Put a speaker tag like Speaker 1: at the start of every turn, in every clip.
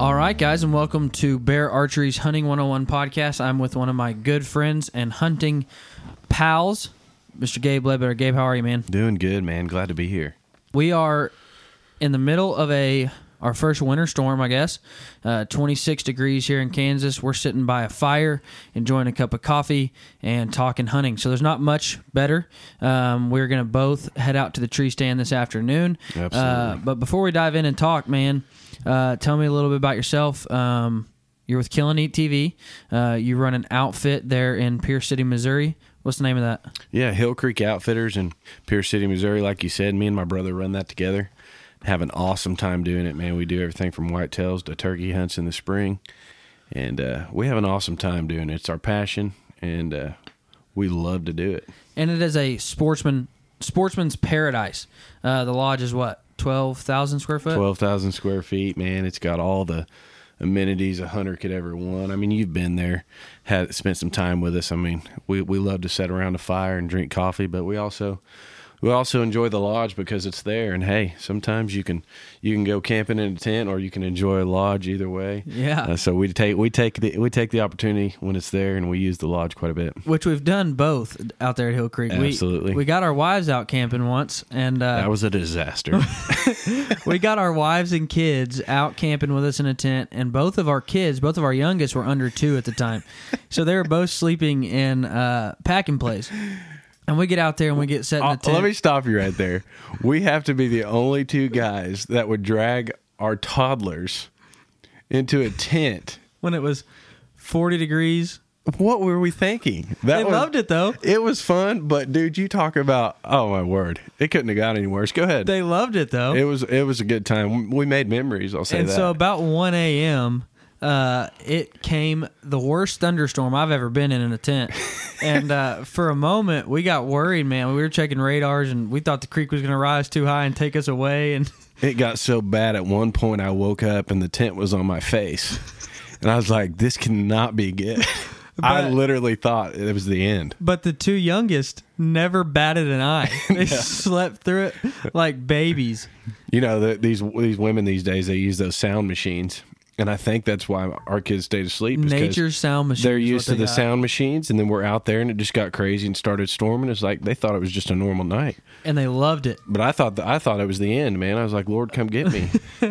Speaker 1: All right, guys, and welcome to Bear Archery's Hunting 101 podcast. I'm with one of my good friends and hunting pals, Mr. Gabe Ledbetter. Gabe, how are you, man?
Speaker 2: Doing good, man. Glad to be here.
Speaker 1: We are in the middle of a our first winter storm, I guess. Uh, 26 degrees here in Kansas. We're sitting by a fire, enjoying a cup of coffee, and talking hunting. So there's not much better. Um, we're going to both head out to the tree stand this afternoon.
Speaker 2: Absolutely.
Speaker 1: Uh, but before we dive in and talk, man, uh, tell me a little bit about yourself. Um, you're with Kill and Eat TV. Uh, you run an outfit there in Pierce City, Missouri. What's the name of that?
Speaker 2: Yeah, Hill Creek Outfitters in Pierce City, Missouri. Like you said, me and my brother run that together. Have an awesome time doing it, man. We do everything from whitetails to turkey hunts in the spring, and uh, we have an awesome time doing it. It's our passion, and uh, we love to do it.
Speaker 1: and it is a sportsman sportsman's paradise. Uh, the lodge is what twelve thousand square foot.
Speaker 2: Twelve thousand square feet, man. It's got all the amenities a hunter could ever want. I mean, you've been there, had spent some time with us. I mean, we we love to sit around a fire and drink coffee, but we also we also enjoy the lodge because it's there. And hey, sometimes you can you can go camping in a tent, or you can enjoy a lodge. Either way,
Speaker 1: Yeah.
Speaker 2: Uh, so we take we take the we take the opportunity when it's there, and we use the lodge quite a bit.
Speaker 1: Which we've done both out there at Hill Creek.
Speaker 2: Absolutely.
Speaker 1: We, we got our wives out camping once, and uh,
Speaker 2: That was a disaster.
Speaker 1: we got our wives and kids out camping with us in a tent, and both of our kids, both of our youngest, were under two at the time, so they were both sleeping in uh, packing place. And we get out there and we get set in
Speaker 2: Uh,
Speaker 1: the tent.
Speaker 2: let me stop you right there. We have to be the only two guys that would drag our toddlers into a tent.
Speaker 1: when it was forty degrees.
Speaker 2: What were we thinking? That
Speaker 1: They
Speaker 2: was-
Speaker 1: loved it though.
Speaker 2: It was fun, but dude, you talk about oh my word, it couldn't have got any worse. Go ahead.
Speaker 1: They loved it though.
Speaker 2: it was it was a good time. We made memories. I'll say
Speaker 1: and
Speaker 2: that.
Speaker 1: And so about 1 a.m uh, it came the worst thunderstorm I've ever been in in a tent. and uh, for a moment, we got worried, man. We were checking radars, and we thought the creek was going to rise too high and take us away. And
Speaker 2: it got so bad at one point. I woke up and the tent was on my face, and I was like, "This cannot be good." I literally thought it was the end.
Speaker 1: but the two youngest never batted an eye. They slept through it like babies.
Speaker 2: You know, the, these these women these days they use those sound machines, and I think that's why our kids stayed asleep.
Speaker 1: Nature's sound machine.
Speaker 2: They're used to
Speaker 1: they
Speaker 2: the
Speaker 1: got.
Speaker 2: sound machines, and then we're out there, and it just got crazy and started storming. It's like they thought it was just a normal night,
Speaker 1: and they loved it.
Speaker 2: but I thought that I thought it was the end. Man, I was like, Lord, come get me.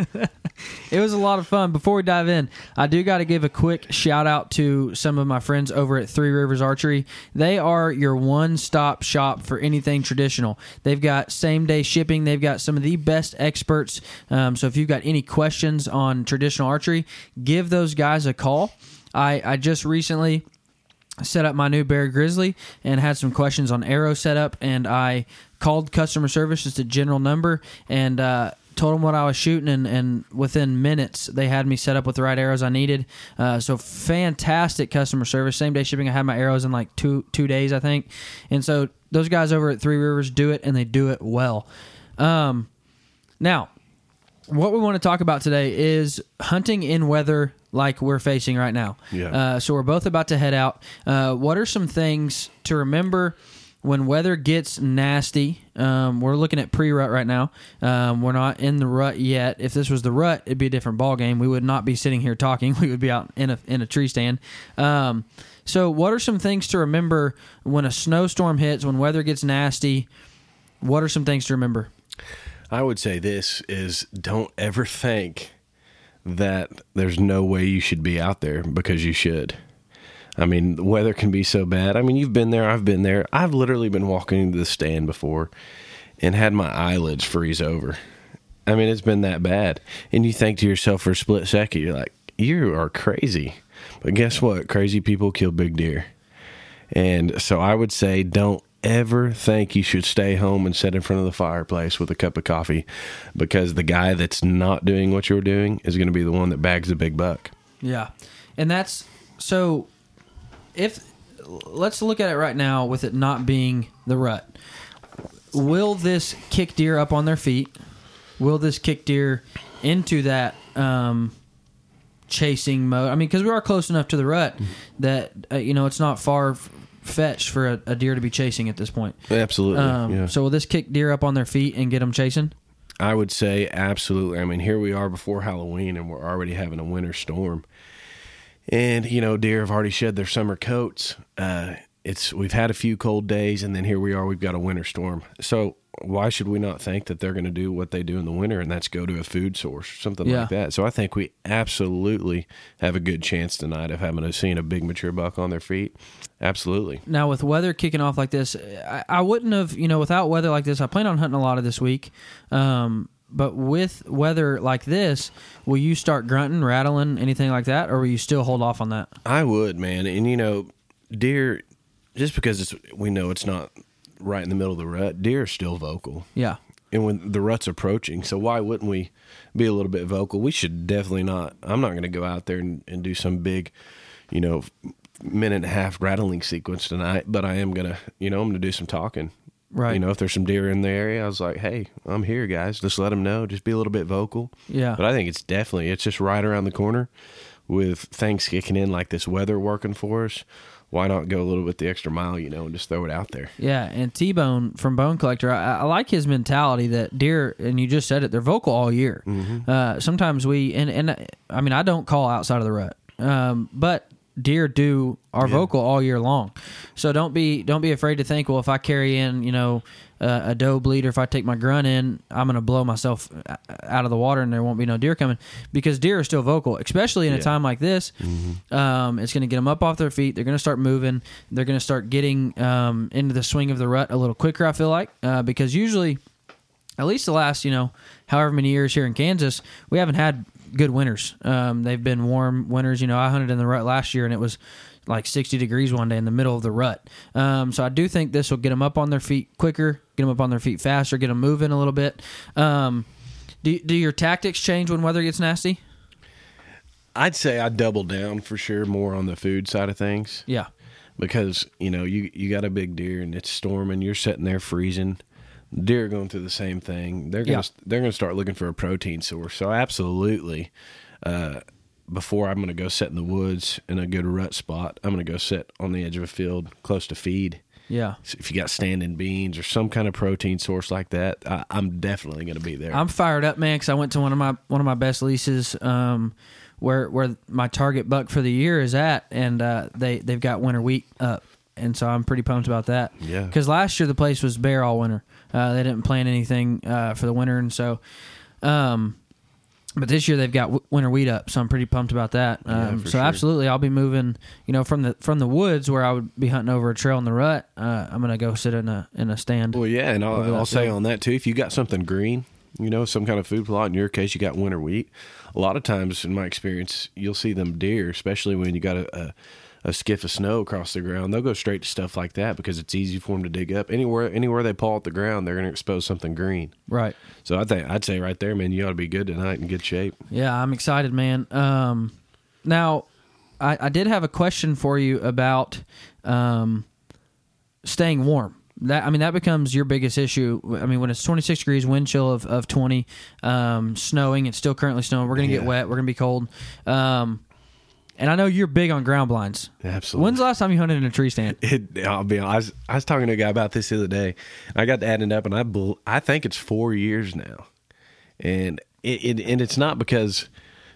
Speaker 1: It was a lot of fun. Before we dive in, I do got to give a quick shout out to some of my friends over at Three Rivers Archery. They are your one stop shop for anything traditional. They've got same day shipping, they've got some of the best experts. Um, so if you've got any questions on traditional archery, give those guys a call. I, I just recently set up my new Bear Grizzly and had some questions on arrow setup, and I called customer service just a general number and uh, told them what I was shooting, and, and within minutes they had me set up with the right arrows I needed. Uh, so fantastic customer service, same day shipping. I had my arrows in like two two days, I think, and so those guys over at Three Rivers do it, and they do it well. Um, now, what we want to talk about today is hunting in weather like we're facing right now.
Speaker 2: Yeah.
Speaker 1: Uh, so we're both about to head out. Uh, what are some things to remember when weather gets nasty? Um, we're looking at pre-rut right now. Um, we're not in the rut yet. If this was the rut, it'd be a different ball game. We would not be sitting here talking. We would be out in a in a tree stand. Um, so, what are some things to remember when a snowstorm hits? When weather gets nasty? What are some things to remember?
Speaker 2: I would say this is don't ever think that there's no way you should be out there because you should. I mean, the weather can be so bad. I mean, you've been there, I've been there. I've literally been walking into the stand before and had my eyelids freeze over. I mean, it's been that bad. And you think to yourself for a split second, you're like, you are crazy. But guess what? Crazy people kill big deer. And so I would say don't ever think you should stay home and sit in front of the fireplace with a cup of coffee because the guy that's not doing what you're doing is going to be the one that bags the big buck.
Speaker 1: Yeah. And that's so if let's look at it right now with it not being the rut. Will this kick deer up on their feet? Will this kick deer into that um, chasing mode? I mean, because we are close enough to the rut that uh, you know it's not far f- fetched for a, a deer to be chasing at this point.
Speaker 2: Absolutely.
Speaker 1: Um,
Speaker 2: yeah.
Speaker 1: So will this kick deer up on their feet and get them chasing?
Speaker 2: I would say absolutely. I mean, here we are before Halloween, and we're already having a winter storm. And you know, deer have already shed their summer coats. Uh, it's we've had a few cold days, and then here we are. We've got a winter storm. So why should we not think that they're going to do what they do in the winter, and that's go to a food source, or something
Speaker 1: Yeah.
Speaker 2: like that? So I think we absolutely have a good chance tonight of having a seeing a big mature buck on their feet. Absolutely.
Speaker 1: Now with weather kicking off like this, I, I wouldn't have you know without weather like this. I plan on hunting a lot of this week, um, but with weather like this, will you start grunting, rattling, anything like that, or will you still hold off on that?
Speaker 2: I would, man. And you know, deer, just because it's we know it's not right in the middle of the rut, deer are still vocal.
Speaker 1: Yeah,
Speaker 2: And when the rut's approaching, so why wouldn't we be a little bit vocal? We should definitely not. I'm not going to go out there and, and do some big, you know, minute and a half rattling sequence tonight, but I am going to, you know, I'm going to do some talking.
Speaker 1: Right.
Speaker 2: You know, if there's some deer in the area, I was like, hey, I'm here, guys. Just let them know. Just be a little bit vocal.
Speaker 1: Yeah.
Speaker 2: But I think it's definitely, it's just right around the corner with things kicking in like this weather working for us. Why not go a little bit the extra mile, you know, and just throw it out there?
Speaker 1: yeah. And T Bone from Bone Collector, I, I like his mentality that deer, and you just said it, they're vocal all year. Uh, sometimes we, and and I mean, I don't call outside of the rut, um, but deer do are vocal all year long. So don't be don't be afraid to think, well, if I carry in, you know, uh, a doe bleat or if I take my grunt in, I'm going to blow myself out of the water and there won't be no deer coming because deer are still vocal, especially in a time like this. Um, it's going to get them up off their feet. They're going to start moving. They're going to start getting um, into the swing of the rut a little quicker. I feel like uh, because usually at least the last you know however many years here in Kansas, we haven't had good winters. Um, they've been warm winters. You know, I hunted in the rut last year and it was like 60 degrees one day in the middle of the rut. Um, so I do think this will get them up on their feet quicker, get them up on their feet faster, get them moving a little bit. Um, do, do your tactics change when weather gets nasty?
Speaker 2: I'd say I double down for sure more on the food side of things.
Speaker 1: Yeah.
Speaker 2: because you know you you got a big deer and it's storming. You're sitting there freezing. Deer are going through the same thing. They're gonna
Speaker 1: Yeah.
Speaker 2: they're gonna start looking for a protein source. So absolutely, uh, before I'm gonna go sit in the woods in a good rut spot, I'm gonna go sit on the edge of a field close to feed.
Speaker 1: Yeah.
Speaker 2: So if you got standing beans or some kind of protein source like that, I, I'm definitely gonna be there.
Speaker 1: I'm fired up, man, because I went to one of my one of my best leases, um, where where my target buck for the year is at, and uh, they they've got winter wheat up, and so I'm pretty pumped about that.
Speaker 2: Yeah.
Speaker 1: Because last year the place was bare all winter. Uh, they didn't plan anything uh, for the winter, and so. Um, but this year they've got w- winter wheat up, so I'm pretty pumped about that. Um,
Speaker 2: for
Speaker 1: so
Speaker 2: sure.
Speaker 1: absolutely, I'll be moving. You know, from the from the woods where I would be hunting over a trail in the rut. Uh, I'm gonna go sit in a in a stand.
Speaker 2: Well, yeah, and I'll, I'll say on that too. If you got something green, you know, some kind of food plot. In your case, you got winter wheat. A lot of times, in my experience, you'll see them deer, especially when you got a, a, a skiff of snow across the ground. They'll go straight to stuff like that because it's easy for them to dig up. Anywhere, anywhere they paw at the ground, they're going to expose something green.
Speaker 1: Right.
Speaker 2: So I think I'd say right there, man, you ought to be good tonight in good shape.
Speaker 1: Yeah, I'm excited, man. Um, now, I, I did have a question for you about um, staying warm. That I mean, that becomes your biggest issue. I mean, when it's 26 degrees, wind chill of, of 20, um, snowing. It's still currently snowing. We're gonna get wet. We're gonna be cold. Um, and I know you're big on ground blinds.
Speaker 2: Absolutely.
Speaker 1: When's the last time you hunted in a tree stand?
Speaker 2: It, I'll be honest. I was, I was talking to a guy about this the other day. I got to adding it up, and I I think it's four years now, and it, it and it's not because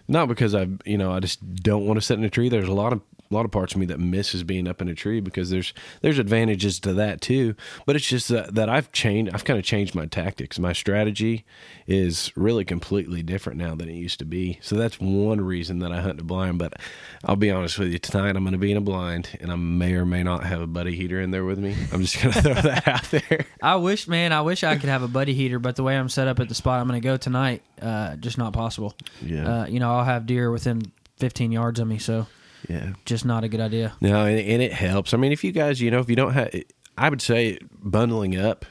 Speaker 2: not because I you know I just don't want to sit in a tree. There's a lot of a lot of parts of me that misses being up in a tree because there's there's advantages to that too. But it's just that, that I've changed. I've kind of changed my tactics. My strategy is really completely different now than it used to be. So that's one reason that I hunt a blind. But I'll be honest with you, tonight I'm going to be in a blind, and I may or may not have a buddy heater in there with me. I'm just going to throw that out there.
Speaker 1: I wish, man, I wish I could have a buddy heater, but the way I'm set up at the spot I'm going to go tonight, uh, just not possible.
Speaker 2: Yeah.
Speaker 1: Uh, you know, I'll have deer within 15 yards of me, so
Speaker 2: Yeah.
Speaker 1: just not a good idea.
Speaker 2: No, and, and it helps. I mean, if you guys, you know, if you don't have, I would say bundling up,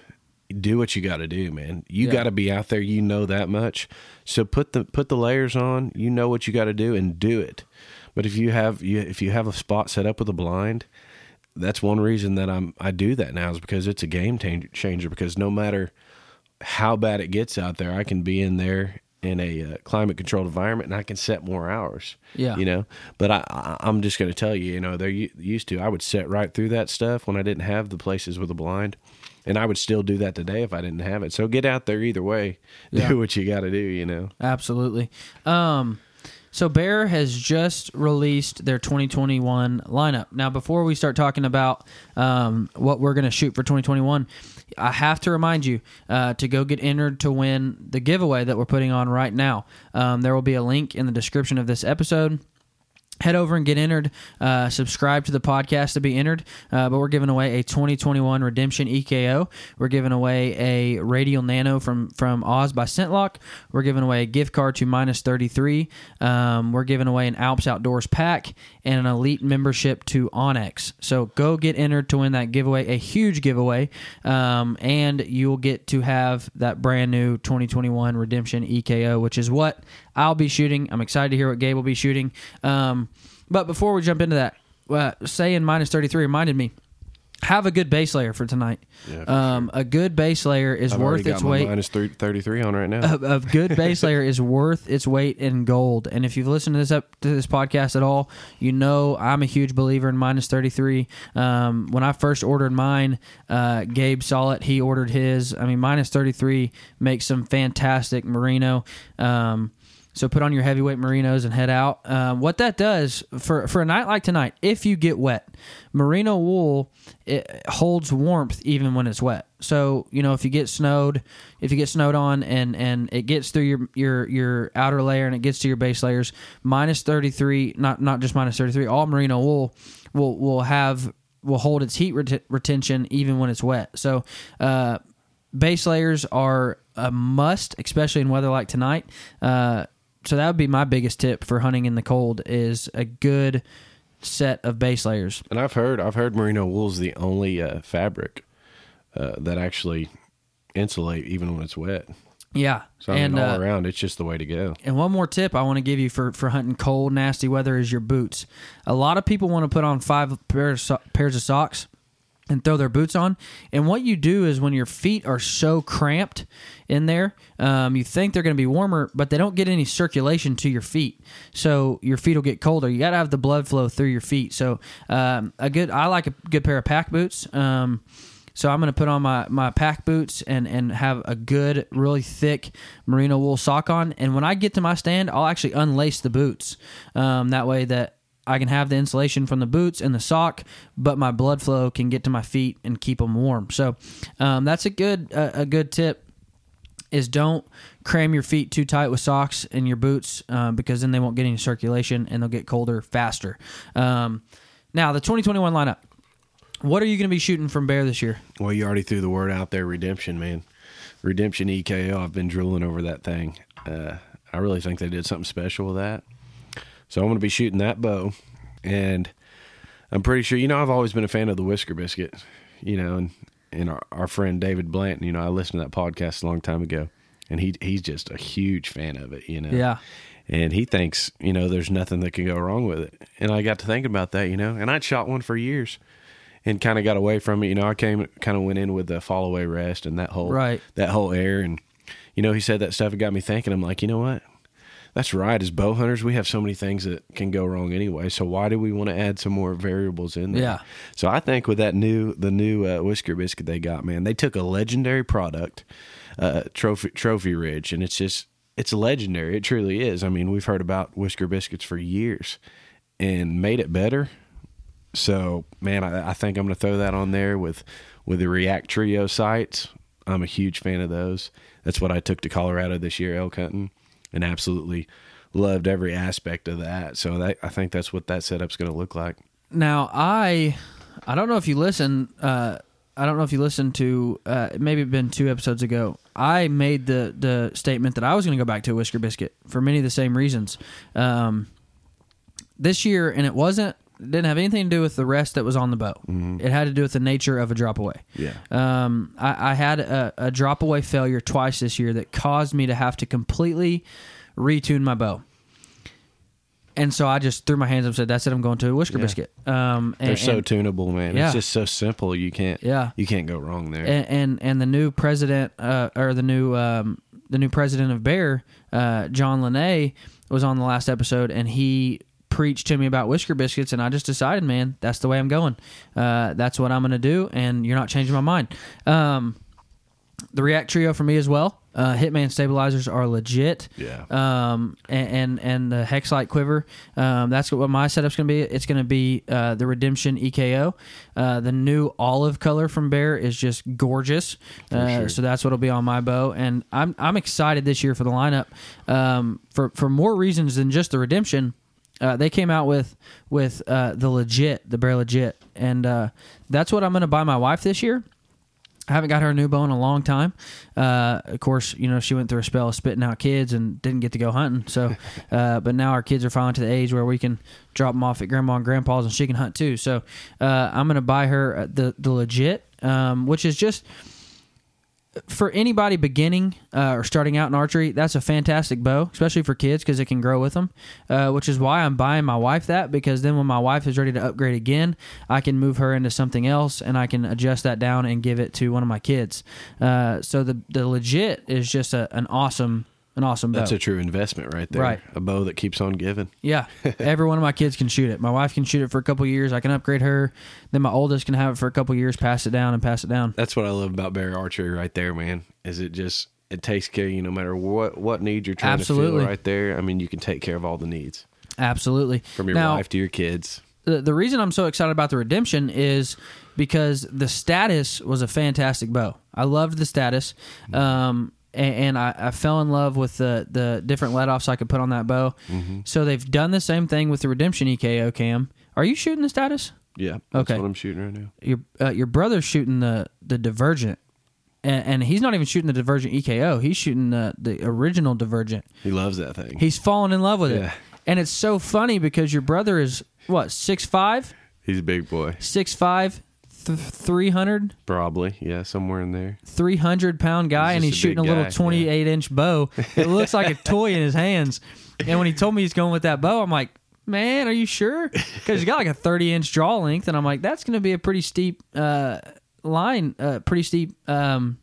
Speaker 2: do what you got to do, man. You
Speaker 1: Yeah.
Speaker 2: got to be out there. You know that much. So put the put the layers on. You know what you got to do, and do it. But if you have you if you have a spot set up with a blind, that's one reason that I'm I do that now is because it's a game changer. Because no matter how bad it gets out there, I can be in there in a uh, climate controlled environment and I can set more hours.
Speaker 1: Yeah.
Speaker 2: You know, but I, I I'm just going to tell you, you know, they're used to, I would set right through that stuff when I didn't have the places with a blind and I would still do that today if I didn't have it. So get out there either way,
Speaker 1: Yeah.
Speaker 2: do what you got to do, you know?
Speaker 1: Absolutely. Um, so Bear has just released their 2021 lineup. Now, before we start talking about um, what we're going to shoot for 2021, I have to remind you uh, to go get entered to win the giveaway that we're putting on right now. Um, there will be a link in the description of this episode head over and get entered. Uh, subscribe to the podcast to be entered. Uh, but we're giving away a 2021 Redemption EKO. We're giving away a Radial Nano from from Oz by ScentLok. We're giving away a gift card to minus 33. Um, we're giving away an Alps Outdoors pack and an elite membership to onX. So go get entered to win that giveaway, a huge giveaway, um, and you'll get to have that brand new 2021 Redemption EKO, which is what I'll be shooting. I'm excited to hear what Gabe will be shooting. Um, but before we jump into that, uh, saying minus 33 reminded me. Have a good base layer for tonight.
Speaker 2: Yeah, for
Speaker 1: um, A good base layer is
Speaker 2: I've
Speaker 1: worth its weight
Speaker 2: minus three, 33 on right now.
Speaker 1: a, a good base layer is worth its weight in gold. And if you've listened to this up to this podcast at all, you know I'm a huge believer in minus 33. Um, when I first ordered mine, uh, Gabe saw it. He ordered his. I mean, minus 33 makes some fantastic merino. Um, so put on your heavyweight merinos and head out. Um, what that does for for a night like tonight, if you get wet, merino wool it holds warmth even when it's wet. So you know if you get snowed, if you get snowed on and and it gets through your your your outer layer and it gets to your base layers, minus thirty three, not not just minus thirty three, all merino wool will will have will hold its heat ret- retention even when it's wet. So. Uh, base layers are a must, especially in weather like tonight. Uh, so that would be my biggest tip for hunting in the cold is a good set of base layers.
Speaker 2: And I've heard I've heard merino wool's the only uh, fabric uh, that actually insulate even when it's wet.
Speaker 1: Yeah,
Speaker 2: So I
Speaker 1: and
Speaker 2: mean, all
Speaker 1: uh,
Speaker 2: around, it's just the way to go.
Speaker 1: and one more tip I want to give you for for hunting cold, nasty weather is your boots. A lot of people want to put on five pairs pairs of socks and throw their boots on. And what you do is when your feet are so cramped in there, um, you think they're going to be warmer, but they don't get any circulation to your feet. So your feet will get colder. You got to have the blood flow through your feet. So um, a good, I like a good pair of pack boots. Um, so I'm going to put on my, my pack boots and, and have a good, really thick merino wool sock on. And when I get to my stand, I'll actually unlace the boots. Um, that way that I can have the insulation from the boots and the sock, but my blood flow can get to my feet and keep them warm. So um, that's a good a, a good tip. Is don't cram your feet too tight with socks and your boots um, because then they won't get any circulation and they'll get colder faster. Um, now the 2021 lineup. What are you going to be shooting from Bear this year?
Speaker 2: Well, you already threw the word out there, redemption, man. Redemption EKO. I've been drooling over that thing. Uh, I really think they did something special with that. So I'm going to be shooting that bow, and I'm pretty sure. You know, I've always been a fan of the Whisker Biscuit. You know, and and our, our friend David Blanton. You know, I listened to that podcast a long time ago, and he he's just a huge fan of it. You know,
Speaker 1: Yeah.
Speaker 2: and he thinks you know there's nothing that can go wrong with it and i got to thinking about that you know and i'd shot one for years and kind of got away from it you know i came kind of went in with the fall away rest and that whole
Speaker 1: Right.
Speaker 2: that whole air and you know he said that stuff it got me thinking i'm like you know what that's right as bow hunters we have so many things that can go wrong anyway so why do we want to add some more variables in there
Speaker 1: Yeah.
Speaker 2: so i think with that new the new uh, whisker biscuit they got man they took a legendary product uh, trophy trophy ridge and it's just it's legendary it truly is i mean we've heard about whisker biscuits for years and made it better So, man, I, I think I'm going to throw that on there with with the React Trio sights. I'm a huge fan of those. That's what I took to Colorado this year elk hunting, and absolutely loved every aspect of that. So that, I think that's what that setup's going to look like.
Speaker 1: Now I I don't know if you listen. Uh, I don't know if you listened to uh, maybe it been two episodes ago. I made the the statement that I was going to go back to whisker biscuit for many of the same reasons. Um, this year, and it wasn't didn't have anything to do with the rest that was on the bow. It had to do with the nature of a drop away.
Speaker 2: Yeah.
Speaker 1: Um, I, I had a, a drop away failure twice this year that caused me to have to completely retune my bow. And so I just threw my hands up and said, "That's it. I'm going to a whisker
Speaker 2: Yeah.
Speaker 1: biscuit." Um, and,
Speaker 2: They're so
Speaker 1: and-
Speaker 2: tunable, man.
Speaker 1: Yeah.
Speaker 2: It's just so simple. You can't.
Speaker 1: Yeah.
Speaker 2: You can't go wrong there.
Speaker 1: and and, and the new president uh, or the new um, the new president of Bear, uh, John Lene, was on the last episode, and he preached to me about whisker biscuits, and I just decided, man, that's the way I'm going. Uh, that's what I'm going to do, and you're not changing my mind. Um, the React Trio for me as well. Uh, Hitman stabilizers are legit.
Speaker 2: Yeah.
Speaker 1: Um, and and, and the Hexlight quiver. Um, that's what my setup's going to be. It's going to be uh, the Redemption EKO. Uh, the new olive color from Bear is just gorgeous. Uh,
Speaker 2: sure.
Speaker 1: So that's what'll be on my bow, and I'm I'm excited this year for the lineup. Um, for for more reasons than just the Redemption. Uh, they came out with with uh, the legit, the Bear Legit, and uh, that's what I'm going to buy my wife this year. I haven't got her a new bow in a long time. Uh, of course, you know she went through a spell of spitting out kids and didn't get to go hunting. So, uh, but now our kids are finally to the age where we can drop them off at grandma and grandpa's and she can hunt too. So, uh, I'm gonna buy her the the legit, um, which is just for anybody beginning uh, or starting out in archery, that's a fantastic bow, especially for kids because it can grow with them. Uh, which is why I'm buying my wife that because then when my wife is ready to upgrade again, I can move her into something else and I can adjust that down and give it to one of my kids. Uh, so the the legit is just a, an awesome an awesome bow.
Speaker 2: That's a true investment right there.
Speaker 1: Right.
Speaker 2: A bow that keeps on giving.
Speaker 1: Yeah, every one of my kids can shoot it. My wife can shoot it for a couple years. I can upgrade her. Then my oldest can have it for a couple years, pass it down and pass it down.
Speaker 2: That's what I love about Bear Archery right there, man. Is it just it takes care of you no matter what what needs you're trying to
Speaker 1: Absolutely.
Speaker 2: fill right there. I mean, you can take care of all the needs
Speaker 1: Absolutely.
Speaker 2: from your
Speaker 1: now,
Speaker 2: wife to your kids.
Speaker 1: the, the reason I'm so excited about the redemption is because the status was a fantastic bow. I loved the status, um, and, and I, I fell in love with the the different let offs I could put on that bow. So they've done the same thing with the redemption EKO cam. Are you shooting the status?
Speaker 2: Yeah. That's
Speaker 1: Okay.
Speaker 2: what I'm shooting right now.
Speaker 1: Your uh, your brother's shooting the the divergent. And, and he's not even shooting the divergent EKO. He's shooting the, the original divergent.
Speaker 2: He loves that thing.
Speaker 1: He's fallen in love with it. And it's so funny because your brother is what six five,
Speaker 2: He's a big boy.
Speaker 1: six five, th- 300,
Speaker 2: Probably. Yeah, somewhere in there.
Speaker 1: 300 pound guy,
Speaker 2: He's
Speaker 1: and he's
Speaker 2: a
Speaker 1: shooting a little
Speaker 2: guy,
Speaker 1: 28 inch bow. It looks like a toy in his hands. And when he told me he's going with that bow, I'm like, man, are you sure? Because he's got like a 30 inch draw length, and I'm like, that's going to be a pretty steep uh, line, uh, pretty steep um,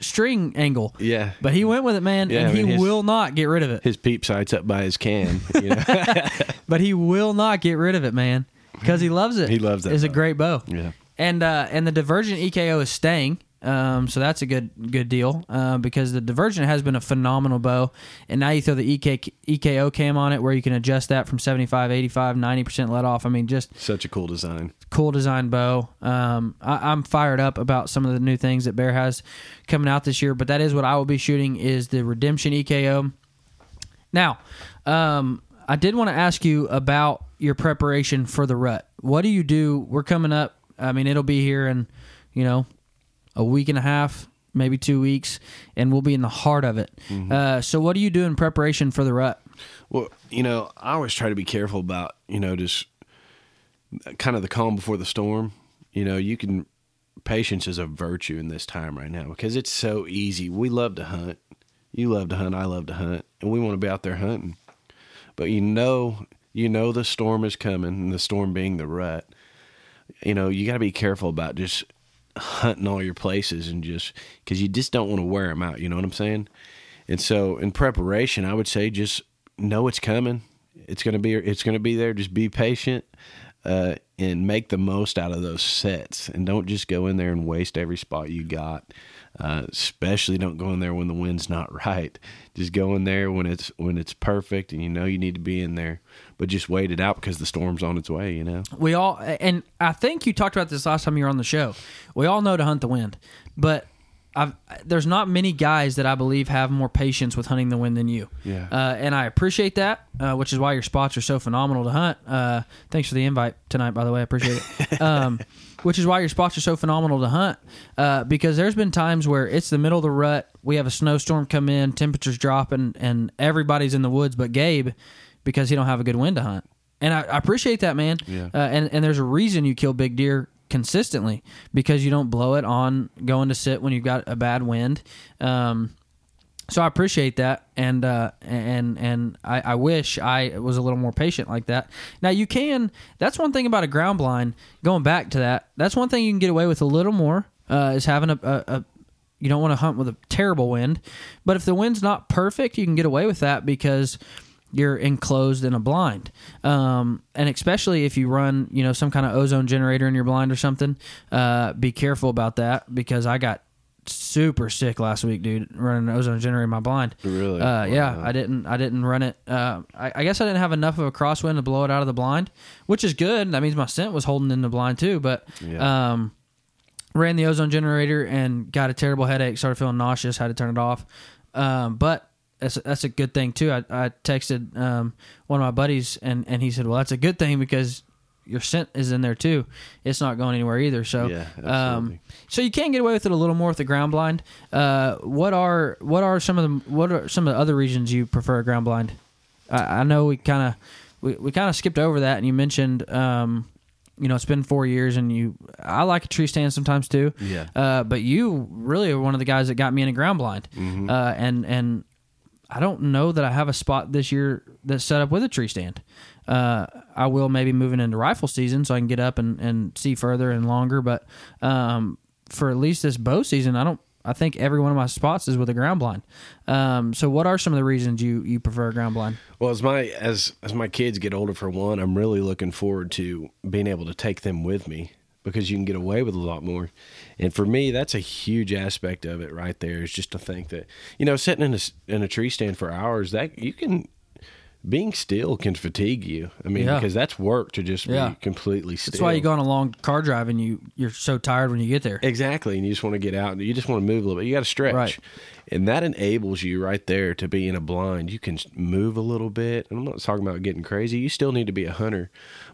Speaker 1: string angle.
Speaker 2: Yeah.
Speaker 1: But he went with it, man,
Speaker 2: Yeah,
Speaker 1: and
Speaker 2: I mean,
Speaker 1: he
Speaker 2: his-
Speaker 1: will not get rid of it.
Speaker 2: His peep sight's up by his can. You know?
Speaker 1: But he will not get rid of it, man, because he loves it.
Speaker 2: He loves that
Speaker 1: It's a great bow.
Speaker 2: yeah.
Speaker 1: and uh, and the Divergent EKO is staying. Um, so that's a good good deal uh, because the Divergent has been a phenomenal bow, and now you throw the EK, EKO cam on it where you can adjust that from 75, 85, 90 percent let off. I mean, just
Speaker 2: Such a cool design.
Speaker 1: cool design bow. Um, I, I'm fired up about some of the new things that Bear has coming out this year, but that is what I will be shooting is the Redemption EKO. Now, um, I did want to ask you about your preparation for the rut. What do you do? We're coming up. I mean, it'll be here in, you know, a week and a half, maybe two weeks, and we'll be in the heart of it. Uh, so, what do you do in preparation for the rut?
Speaker 2: Well, you know, I always try to be careful about, you know, just kind of the calm before the storm. You know, you can patience is a virtue in this time right now because it's so easy. We love to hunt. You love to hunt, I love to hunt, and we want to be out there hunting. But you know, you know the storm is coming, and the storm being the rut. You know, you got to be careful about just hunting all your places and just because you just don't want to wear them out. You know what I'm saying? And so, in preparation, I would say just know it's coming. It's gonna be it's gonna be there. Just be patient. uh, and make the most out of those sets, and don't just go in there and waste every spot you got. Uh, especially don't go in there when the wind's not right. Just go in there when it's when it's perfect and you know you need to be in there, but just wait it out because the storm's on its way. You know.
Speaker 1: We all, and I think you talked about this last time you were on the show. We all know to hunt the wind, but I've, there's not many guys that I believe have more patience with hunting the wind than you.
Speaker 2: Yeah.
Speaker 1: Uh, and I appreciate that, uh, which is why your spots are so phenomenal to hunt. Uh, thanks for the invite tonight, by the way. I appreciate it. Um, which is why your spots are so phenomenal to hunt. Uh, because there's been times where it's the middle of the rut, we have a snowstorm come in, temperatures dropping, and everybody's in the woods but Gabe because he don't have a good wind to hunt. And I, I appreciate that, man.
Speaker 2: Yeah.
Speaker 1: Uh, and and there's a reason you kill big deer consistently because you don't blow it on going to sit when you've got a bad wind. Um, so I appreciate that, and uh, and and I, I wish I was a little more patient like that. Now you can. That's one thing about a ground blind. Going back to that, that's one thing you can get away with a little more uh, is having a, a, a you don't want to hunt with a terrible wind, but if the wind's not perfect, you can get away with that because you're enclosed in a blind. Um, and especially if you run, you know, some kind of ozone generator in your blind or something, uh, be careful about that because I got super sick last week, dude, running an ozone generator in my blind.
Speaker 2: Really?
Speaker 1: Uh, yeah,
Speaker 2: Wow.
Speaker 1: I didn't. I didn't run it. Uh, I, I guess I didn't have enough of a crosswind to blow it out of the blind, which is good. That means my scent was holding in the blind too. But
Speaker 2: Yeah.
Speaker 1: um, ran the ozone generator and got a terrible headache. Started feeling nauseous. Had to turn it off. Um, but that's that's a good thing too. I, I texted um, one of my buddies and and he said, "Well, that's a good thing because." Your scent is in there too. It's not going anywhere either. So,
Speaker 2: Yeah,
Speaker 1: um, so you can get away with it a little more with the ground blind. Uh, what are what are some of the what are some of the other reasons you prefer a ground blind? I, I know we kind of we, we kind of skipped over that, and you mentioned um, you know it's been four years, and you I like a tree stand sometimes too.
Speaker 2: Yeah.
Speaker 1: Uh, but you really are one of the guys that got me in a ground blind,
Speaker 2: Mm-hmm.
Speaker 1: uh, and and I don't know that I have a spot this year that's set up with a tree stand. Uh, I will maybe moving into rifle season so I can get up and, and see further and longer. But um, for at least this bow season, I don't. I think every one of my spots is with a ground blind. Um, so, what are some of the reasons you, you prefer a ground blind?
Speaker 2: Well, as my as as my kids get older, for one, I'm really looking forward to being able to take them with me because you can get away with a lot more. And for me, that's a huge aspect of it right there. Is just to think that you know sitting in a in a tree stand for hours that you can being still can fatigue you. I mean,
Speaker 1: Yeah.
Speaker 2: because that's work to just
Speaker 1: Yeah.
Speaker 2: be completely still.
Speaker 1: That's why you go on a long car drive and you you're so tired when you get there.
Speaker 2: Exactly, and you just want to get out and you just want to move a little bit. You got to stretch,
Speaker 1: Right.
Speaker 2: and that enables you right there to be in a blind. You can move a little bit. And I'm not talking about getting crazy. You still need to be a hunter,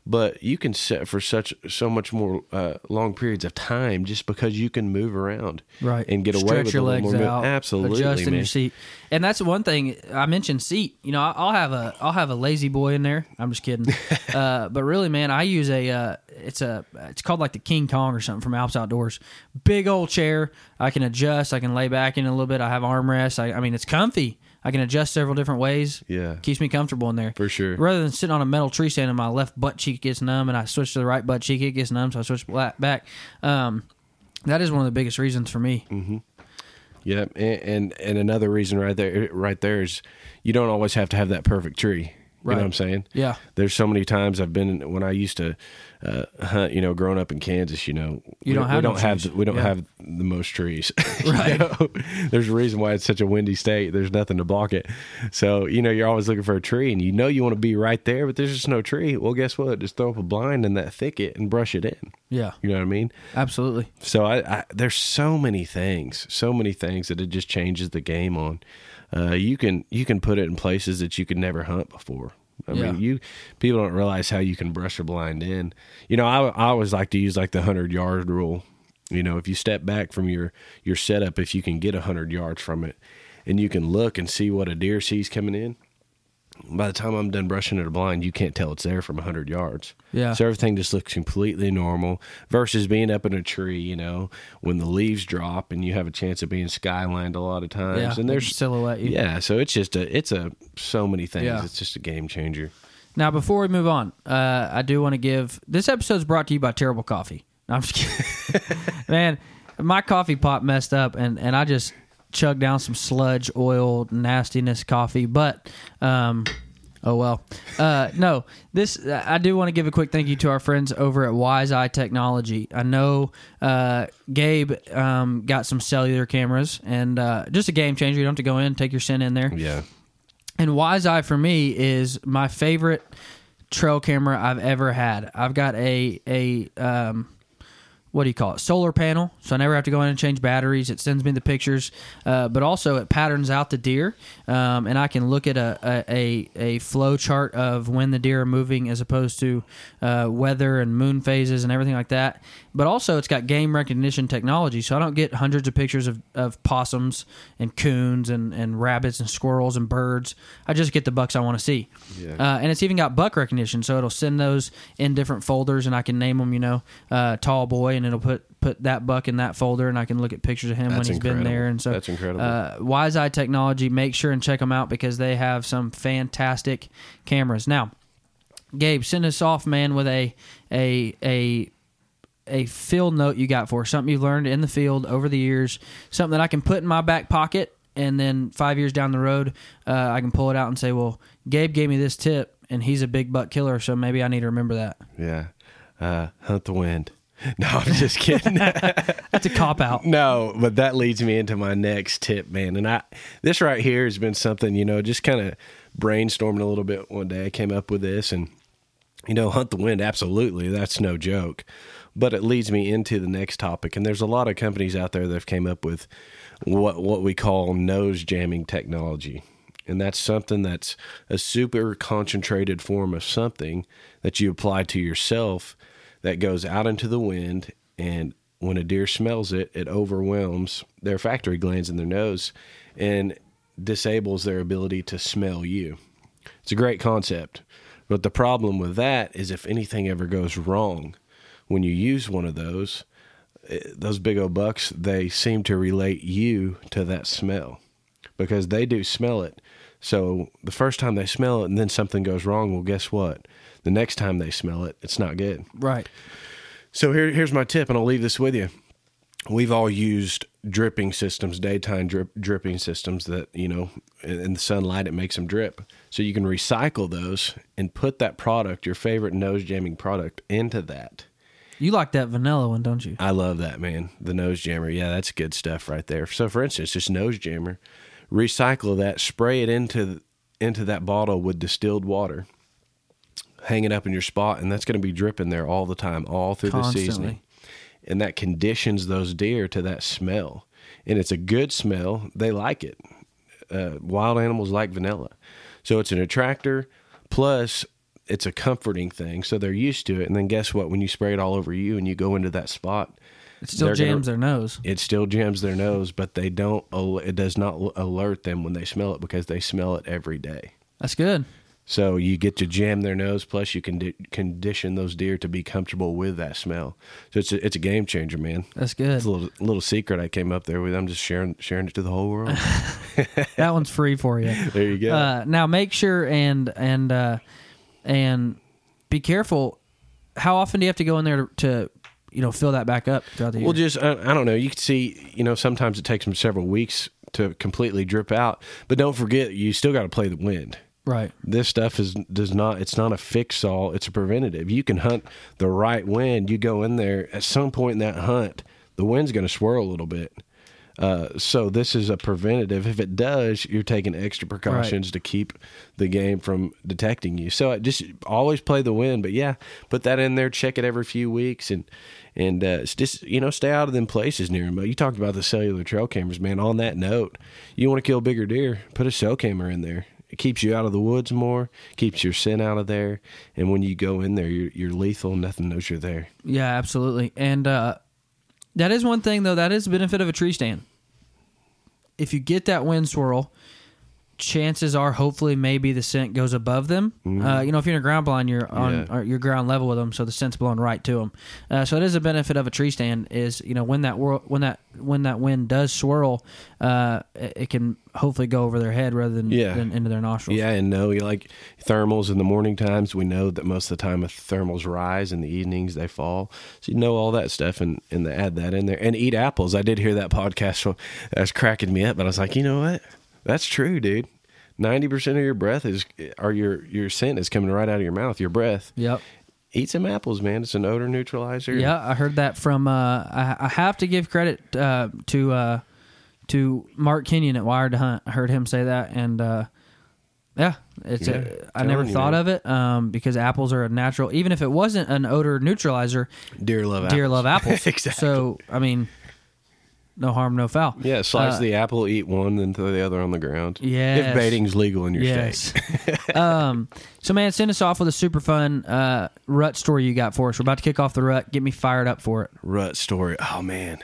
Speaker 2: but you can set for such so much more uh, long periods of time just because you can move around,
Speaker 1: right
Speaker 2: and get away
Speaker 1: Stretch
Speaker 2: with
Speaker 1: your
Speaker 2: a little
Speaker 1: legs
Speaker 2: more.
Speaker 1: out
Speaker 2: Absolutely,
Speaker 1: adjust in
Speaker 2: man.
Speaker 1: your seat and that's one thing i mentioned seat. You know i'll have a i'll have a La-Z-Boy in there. I'm just kidding. Uh, but really man i use a uh, it's a it's called like the king kong or something from alps outdoors. Big old chair. I can adjust. I can lay back in a little bit. I have armrests. I, I mean it's comfy. I can adjust several different ways.
Speaker 2: Yeah.
Speaker 1: keeps me comfortable in there.
Speaker 2: For sure.
Speaker 1: rather than sitting on a metal tree stand and my left butt cheek gets numb and i switch to the right butt cheek it gets numb so i switch back. Um, that is one of the biggest reasons for me
Speaker 2: Yep, and, and and another reason right there, right there is you don't always have to have that perfect tree. You
Speaker 1: Right.
Speaker 2: know what I'm saying?
Speaker 1: Yeah.
Speaker 2: There's so many times I've been when I used to uh. You know, growing up in Kansas, you know,
Speaker 1: You
Speaker 2: we,
Speaker 1: don't have
Speaker 2: we don't have the, we don't
Speaker 1: Yeah.
Speaker 2: have the most trees.
Speaker 1: Right.
Speaker 2: Know? There's a reason why it's such a windy state. There's nothing to block it. So you know, you're always looking for a tree, and you know you want to be right there, but there's just no tree. Well, guess what? Just throw up a blind in that thicket and brush it in.
Speaker 1: yeah
Speaker 2: You know what I mean?
Speaker 1: absolutely
Speaker 2: So I, I there's so many things, so many things that it just changes the game on. Uh, you can you can put it in places that you could never hunt before. I
Speaker 1: Yeah.
Speaker 2: mean, you people don't realize how you can brush a blind in. You know, I, I always like to use like the hundred yard rule. You know, if you step back from your your setup, if you can get a hundred yards from it, and you can look and see what a deer sees coming in. By the time I'm done brushing it a blind, you can't tell it's there from 100 yards.
Speaker 1: Yeah.
Speaker 2: So everything just looks completely normal versus being up in a tree, you know, when the leaves drop and you have a chance of being skylined a lot of times.
Speaker 1: Yeah,
Speaker 2: and there's
Speaker 1: silhouette you.
Speaker 2: Yeah. So it's just a, it's a, so many things.
Speaker 1: Yeah.
Speaker 2: It's just a game changer.
Speaker 1: Now, before we move on, uh, I do want to give this episode's brought to you by Terrible Coffee. No, I'm just kidding. Man, my coffee pot messed up, and, and I just chugged down some sludge, oil, nastiness coffee. But um, Oh well, uh, no. This I do want to give a quick thank you to our friends over at Wise Eye Technology. I know uh, Gabe um, got some cellular cameras and uh, just a game changer. You don't have to go in, take your sin in there.
Speaker 2: Yeah.
Speaker 1: And Wise Eye for me is my favorite trail camera I've ever had. I've got a a um, what do you call it? Solar panel, so I never have to go in and change batteries. It sends me the pictures, uh, but also it patterns out the deer, um, and I can look at a, a a a flow chart of when the deer are moving as opposed to uh, weather and moon phases and everything like that. But also, it's got game recognition technology, so I don't get hundreds of pictures of, of possums and coons and, and rabbits and squirrels and birds. I just get the bucks I want to see.
Speaker 2: Yeah.
Speaker 1: Uh, and it's even got buck recognition, so it'll send those in different folders, and I can name them, you know, uh, tall boy, and it'll put put that buck in that folder, and I can look at pictures of him when
Speaker 2: That's
Speaker 1: he's been there. And so
Speaker 2: That's incredible.
Speaker 1: Uh, Wise Eye Technology, make sure and check them out because they have some fantastic cameras. Now, Gabe, send us off, man, with a a a a field note you got for something you've learned in the field over the years, something that I can put in my back pocket, and then five years down the road, uh, I can pull it out and say, "Well, Gabe gave me this tip, and he's a big buck killer, so maybe I need to remember that."
Speaker 2: Yeah. Uh, hunt the wind. No, I'm just kidding.
Speaker 1: That's a cop out.
Speaker 2: no, but that leads me into my next tip, man. And I this right here has been something, you know, just kind of brainstorming a little bit one day. I came up with this and you know, hunt the wind, absolutely. That's no joke. But it leads me into the next topic. And there's a lot of companies out there that have came up with what what we call nose jamming technology. And that's something that's a super concentrated form of something that you apply to yourself that goes out into the wind and when a deer smells it, it overwhelms their factory glands in their nose and disables their ability to smell you. It's a great concept. But the problem with that is if anything ever goes wrong when you use one of those, eh, those big old bucks, they seem to relate you to that smell because they do smell it. So the first time they smell it and then something goes wrong, well, guess what? The next time they smell it, it's not good.
Speaker 1: Right.
Speaker 2: So here, here's my tip, and I'll leave this with you. We've all used dripping systems, daytime drip, dripping systems that, you know, in the sunlight, it makes them drip. So you can recycle those and put that product, your favorite nose jamming product, into that.
Speaker 1: You like that vanilla one, don't you?
Speaker 2: I love that, man. The nose jammer. Yeah, that's good stuff right there. So, for instance, just nose jammer, recycle that, spray it into into that bottle with distilled water, hang it up in your spot, and that's going to be dripping there all the time, all through the
Speaker 1: Constantly.
Speaker 2: seasoning. And that conditions those deer to that smell. And it's a good smell. They like it. Uh, wild animals like vanilla. So it's an attractor, plus it's a comforting thing. So they're used to it. And then guess what? When you spray it all over you and you go into that spot,
Speaker 1: It still
Speaker 2: They're gonna-
Speaker 1: jams their nose.
Speaker 2: it still jams their nose, but they don't. It does not alert them when they smell it because they smell it every day.
Speaker 1: That's good.
Speaker 2: So you get to jam their nose, plus you can di- condition those deer to be comfortable with that smell. So it's a, it's a game changer, man.
Speaker 1: That's good.
Speaker 2: It's a little little secret I came up there with. I'm just sharing sharing it to the whole world.
Speaker 1: that one's free for you.
Speaker 2: there you go.
Speaker 1: Uh, now make sure and and uh, and be careful. How often do you have to go in there to, to you know fill that back up throughout the year?
Speaker 2: Well, just I, I don't know. You can see, you know, sometimes it takes them several weeks to completely drip out, but don't forget, you still got to play the wind.
Speaker 1: Right.
Speaker 2: This stuff is does not. It's not a fix all. It's a preventative. You can hunt the right wind. You go in there at some point in that hunt, the wind's going to swirl a little bit. Uh, so this is a preventative. If it does, you're taking extra precautions to keep the game from detecting you. So I just always play the wind. But yeah, put that in there. Check it every few weeks and and uh, just you know stay out of them places near them. But you talked about the cellular trail cameras, man. On that note, you want to kill bigger deer, put a cell camera in there. It keeps you out of the woods more, keeps your scent out of there, and when you go in there, you're, you're lethal. Nothing knows you're there.
Speaker 1: Yeah, absolutely. And uh, that is one thing, though. That is the benefit of a tree stand. If you get that wind swirl, chances are, hopefully, maybe the scent goes above them. Uh, you know, if you're in a ground blind, you're on
Speaker 2: Mm-hmm. Yeah.
Speaker 1: you're ground level with them, so the scent's blowing right to them. Uh, so it is a benefit of a tree stand. Is you know when that whirl, when that when that wind does swirl, uh, it, it can hopefully go over their head rather than,
Speaker 2: Yeah.
Speaker 1: than into their nostrils.
Speaker 2: Yeah, and no, you like thermals in the morning times. We know that most of the time, if thermals rise in the evenings, they fall. So you know all that stuff, and and add that in there, and eat apples. I did hear that podcast. So that was cracking me up, but I was like, you know what? That's true, dude. ninety percent of your breath is, or your your scent is coming right out of your mouth. Your breath.
Speaker 1: Yep.
Speaker 2: Eat some apples, man. It's an odor neutralizer.
Speaker 1: Yeah, I heard that from. Uh, I, I have to give credit uh, to uh, to Mark Kenyon at Wired to Hunt. I heard him say that, and uh, yeah, it's.
Speaker 2: Yeah,
Speaker 1: a, I never
Speaker 2: you,
Speaker 1: thought
Speaker 2: man.
Speaker 1: of it um, because apples are a natural. Even if it wasn't an odor neutralizer,
Speaker 2: Deer love apples.
Speaker 1: love apples.
Speaker 2: exactly.
Speaker 1: So I mean, no harm, no foul.
Speaker 2: Yeah, slice
Speaker 1: Uh,
Speaker 2: the apple, eat one, then throw the other on the ground.
Speaker 1: Yeah,
Speaker 2: If baiting's legal in your
Speaker 1: Yes.
Speaker 2: state.
Speaker 1: um, so man, send us off with a super fun uh, rut story you got for us. We're about to kick off the rut. Get me fired up for it.
Speaker 2: Rut story. Oh man.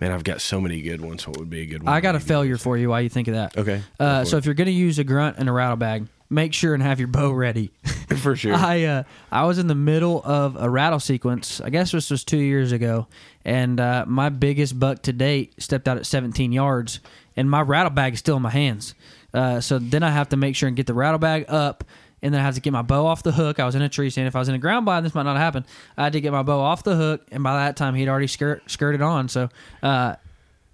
Speaker 2: Man, I've got so many good ones. What would be a good one?
Speaker 1: I got a failure for you. Why you think of that?
Speaker 2: Okay,
Speaker 1: Uh, so if you're going to use a grunt and a rattle bag, make sure and have your bow ready.
Speaker 2: for sure.
Speaker 1: I uh, I was in the middle of a rattle sequence. I guess this was two years ago, and uh, my biggest buck to date stepped out at 17 yards, and my rattle bag is still in my hands. Uh, so then I have to make sure and get the rattle bag up, and then I have to get my bow off the hook. I was in a tree stand. If I was in a ground blind, this might not happen. I had to get my bow off the hook, and by that time he'd already skirt, skirted on. So uh,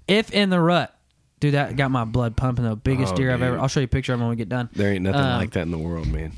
Speaker 1: if in the rut. Dude, that got my blood pumping. The biggest
Speaker 2: Oh,
Speaker 1: deer I've
Speaker 2: dude.
Speaker 1: ever. I'll show you a picture of him when we get done.
Speaker 2: there ain't nothing
Speaker 1: Um,
Speaker 2: like that in the world, man.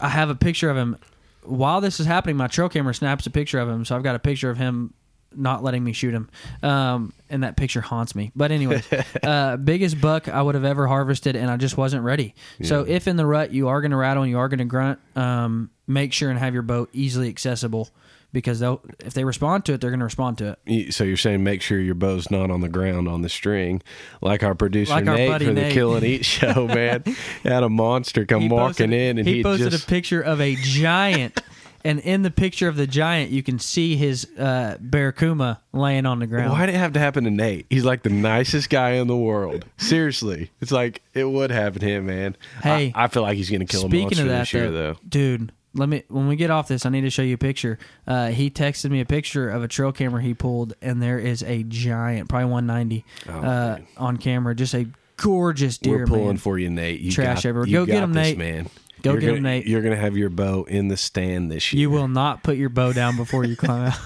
Speaker 1: I have a picture of him. While this is happening, my trail camera snaps a picture of him, so I've got a picture of him not letting me shoot him, um, and that picture haunts me. But anyway, uh, biggest buck I would have ever harvested, and I just wasn't ready. So if in the rut you are going to rattle and you are going to grunt, um, make sure and have your bow easily accessible because they'll if they respond to it, they're going to respond to it.
Speaker 2: So you're saying make sure your bow's not on the ground on the string, like our producer
Speaker 1: Like our
Speaker 2: Nate for the. Kill and Eat show, man. had a monster come
Speaker 1: He
Speaker 2: walking
Speaker 1: posted-
Speaker 2: in, and
Speaker 1: he,
Speaker 2: he,
Speaker 1: posted
Speaker 2: just
Speaker 1: a picture of a giant. And in the picture of the giant, you can see his uh, barracuda laying on the ground.
Speaker 2: Why'd it have to happen to Nate? He's like the nicest guy in the world. Seriously, it's like it would happen to him, man.
Speaker 1: Hey,
Speaker 2: I, I feel like he's gonna kill a monster
Speaker 1: of that,
Speaker 2: this year,
Speaker 1: though,
Speaker 2: though.
Speaker 1: dude, let me when we get off this, I need to show you a picture. Uh, he texted me a picture of a trail camera he pulled, and there is a giant, probably 190,
Speaker 2: Oh,
Speaker 1: uh, on camera. Just a gorgeous deer,
Speaker 2: We're pulling
Speaker 1: man.
Speaker 2: for you, Nate. You
Speaker 1: Trash
Speaker 2: got,
Speaker 1: everywhere. Go get him,
Speaker 2: this,
Speaker 1: Nate.
Speaker 2: man.
Speaker 1: Go
Speaker 2: You're
Speaker 1: get
Speaker 2: gonna,
Speaker 1: him, Nate.
Speaker 2: You're gonna have your bow in the stand this year.
Speaker 1: you will not put your bow down before you climb out.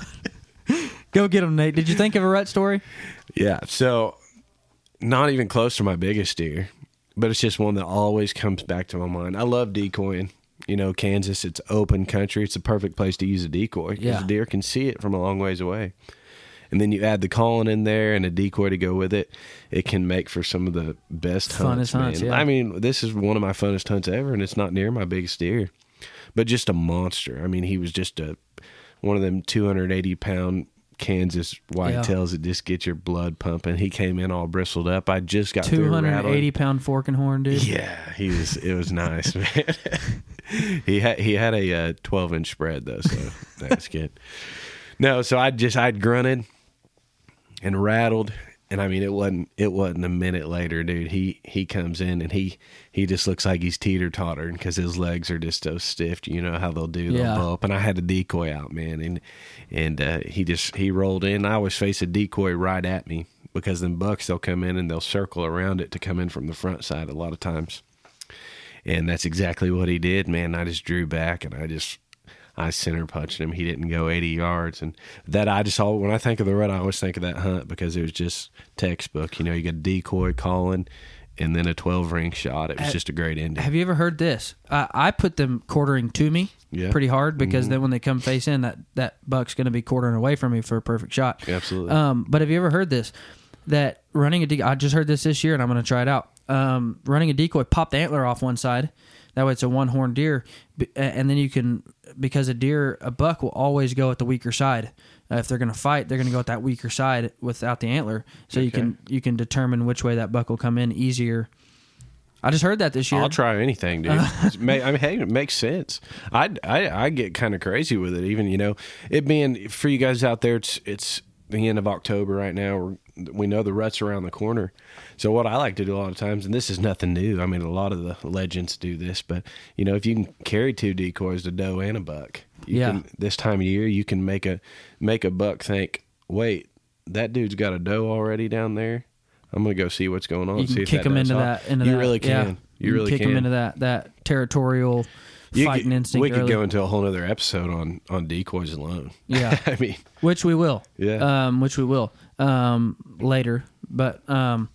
Speaker 1: Go get him, Nate. Did you think of a rut story?
Speaker 2: Yeah. So, not even close to my biggest deer, but it's just one that always comes back to my mind. I love decoying. You know, Kansas, it's open country. It's the perfect place to use a decoy because
Speaker 1: Yeah.
Speaker 2: the deer can see it from a long ways away. And then you add the calling in there and a decoy to go with it. It can make for some of the best
Speaker 1: Funnest
Speaker 2: hunts.
Speaker 1: hunts, yeah.
Speaker 2: I mean, this is one of my funnest hunts ever, and it's not near my biggest deer, but just a monster. I mean, he was just a one of them 280 pound Kansas whitetails that just get your blood pumping. He came in all bristled up. I just got through
Speaker 1: 280
Speaker 2: rattling.
Speaker 1: pound fork and horn, dude.
Speaker 2: Yeah, he was. It was nice, man. he had he had a uh, 12 inch spread though, so that's good. No, so I just I'd grunted and rattled, and I mean it wasn't it wasn't a minute later, dude. He he comes in and he he just looks like he's teeter tottering because his legs are just so stiff. You know how they'll do. They'll
Speaker 1: Yeah.
Speaker 2: up, and I had a decoy out, man, and and uh, he just he rolled in. I always face a decoy right at me because then bucks they'll come in and they'll circle around it to come in from the front side a lot of times. And that's exactly what he did, man. I just drew back and I just I center punched him. He didn't go 80 yards, and that I just all when I think of the rut, I always think of that hunt because it was just textbook. You know, you got a decoy calling, and then a 12 ring shot. It was just a great ending.
Speaker 1: Have you ever heard this? I I put them quartering to me
Speaker 2: Yeah. Mm-hmm.
Speaker 1: pretty hard because then when they come face in, that that buck's going to be quartering away from me for a perfect shot.
Speaker 2: Absolutely.
Speaker 1: Um, but have you ever heard this? That running a decoy, I just heard this this year and I'm going to try it out. Um, running a decoy, pop the antler off one side. That way it's a one horn deer, and then you can because a deer, a buck will always go at the weaker side. Uh, if they're going to fight, they're going to go at that weaker side without the antler, so you can you can determine which way that buck will come in easier. I just heard that this year.
Speaker 2: I'll try anything, dude. It's ma- I mean, hey, it makes sense. I, I, I get kind of crazy with it. Even you know, it being for you guys out there, it's it's the end of October right now. We're, we know the rut's around the corner. So what I like to do a lot of times, and this is nothing new. I mean, a lot of the legends do this, but you know, if you can carry two decoys, a doe and a buck, you
Speaker 1: Yeah.
Speaker 2: can, this time of year, you can make a make a buck think, wait, that dude's got a doe already down there. I'm gonna go see what's going on.
Speaker 1: you
Speaker 2: see
Speaker 1: can
Speaker 2: if
Speaker 1: kick
Speaker 2: does
Speaker 1: into
Speaker 2: off.
Speaker 1: that. Into
Speaker 2: you
Speaker 1: that.
Speaker 2: really can.
Speaker 1: Yeah.
Speaker 2: You, really
Speaker 1: kick
Speaker 2: can.
Speaker 1: them into that that territorial
Speaker 2: You
Speaker 1: fighting
Speaker 2: could-
Speaker 1: instinct.
Speaker 2: We could
Speaker 1: early.
Speaker 2: go into a whole other episode on on decoys alone.
Speaker 1: Yeah.
Speaker 2: I mean,
Speaker 1: which we will.
Speaker 2: Yeah.
Speaker 1: Um, which we will um, later. But um,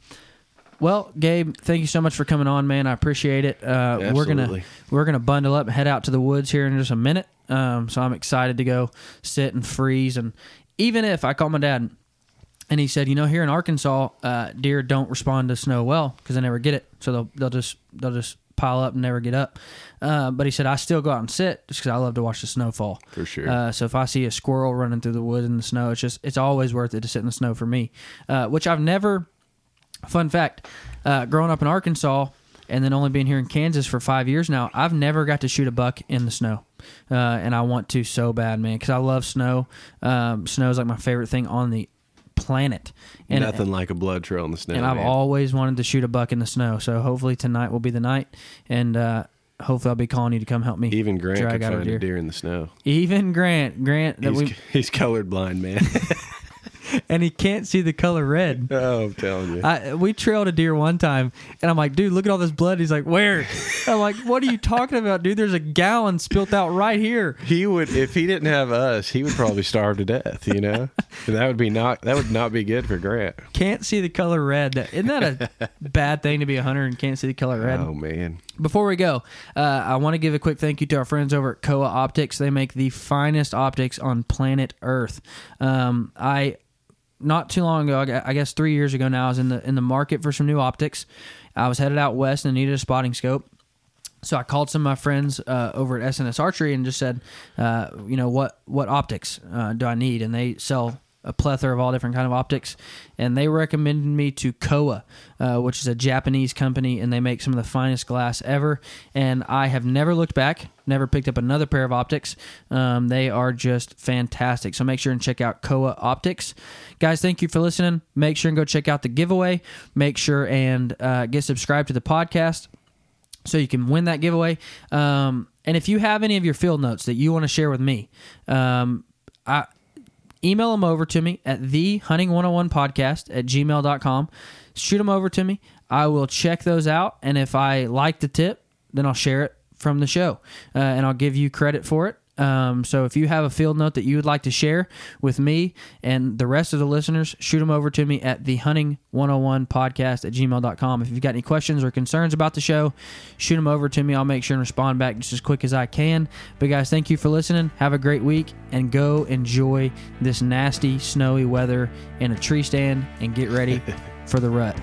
Speaker 1: Well, Gabe, thank you so much for coming on, man. I appreciate it. Uh, we're gonna we're gonna bundle up and head out to the woods here in just a minute. Um, so I'm excited to go sit and freeze. And even if I call my dad and he said, you know, here in Arkansas, uh, deer don't respond to snow well because they never get it. So they'll they'll just they'll just pile up and never get up. Uh, but he said I still go out and sit just because I love to watch the snow fall.
Speaker 2: For sure.
Speaker 1: Uh, so if I see a squirrel running through the woods in the snow, it's just it's always worth it to sit in the snow for me. Uh, which I've never. Fun fact: uh, growing up in Arkansas and then only being here in Kansas for five years now, I've never got to shoot a buck in the snow, uh, and I want to so bad, man, because I love snow. Um, snow is like my favorite thing on the planet. And,
Speaker 2: Nothing like a blood trail in the snow.
Speaker 1: and I've
Speaker 2: man.
Speaker 1: always wanted to shoot a buck in the snow. So hopefully tonight will be the night, and uh, hopefully I'll be calling you to come help me.
Speaker 2: even Grant
Speaker 1: drag
Speaker 2: could
Speaker 1: out a
Speaker 2: find
Speaker 1: deer.
Speaker 2: a deer in the snow.
Speaker 1: Even Grant, Grant, that
Speaker 2: He's,
Speaker 1: we,
Speaker 2: he's colorblind, man.
Speaker 1: and he can't see the color red.
Speaker 2: oh, I'm telling you.
Speaker 1: I, we trailed a deer one time, and I'm like, dude, look at all this blood. He's like, where? I'm like, what are you talking about, dude? There's a gallon spilt out right here.
Speaker 2: he would if he didn't have us, he would probably starve to death. You know, And that would be not that would not be good for Grant.
Speaker 1: Can't see the color red. Isn't that a bad thing to be a hunter and can't see the color red?
Speaker 2: Oh man,
Speaker 1: Before we go, uh, I want to give a quick thank you to our friends over at Kowa Optics. They make the finest optics on planet Earth. Um, I not too long ago, I guess three years ago now, I was in the in the market for some new optics. I was headed out west and needed a spotting scope. So I called some of my friends uh, over at SNS Archery and just said, uh, you know, what what optics uh, do I need? And they sell a plethora of all different kind of optics, and they recommended me to Kowa, uh, which is a Japanese company, and they make some of the finest glass ever. And I have never looked back, never picked up another pair of optics. Um, they are just fantastic. So make sure and check out Kowa Optics, guys. Thank you for listening. Make sure and go check out the giveaway. Make sure and uh, get subscribed to the podcast so you can win that giveaway. Um, and if you have any of your field notes that you want to share with me, um, I email them over to me at the hunting 101 podcast at gmail.com. Shoot them over to me. I will check those out. And if I like the tip, then I'll share it from the show uh, and I'll give you credit for it. Um, so if you have a field note that you would like to share with me and the rest of the listeners, shoot them over to me at the hunting 101 podcast at gmail.com. If you've got any questions or concerns about the show, shoot them over to me. I'll make sure and respond back just as quick as I can. But guys, thank you for listening. Have a great week and go enjoy this nasty, snowy weather in a tree stand and get ready for the rut.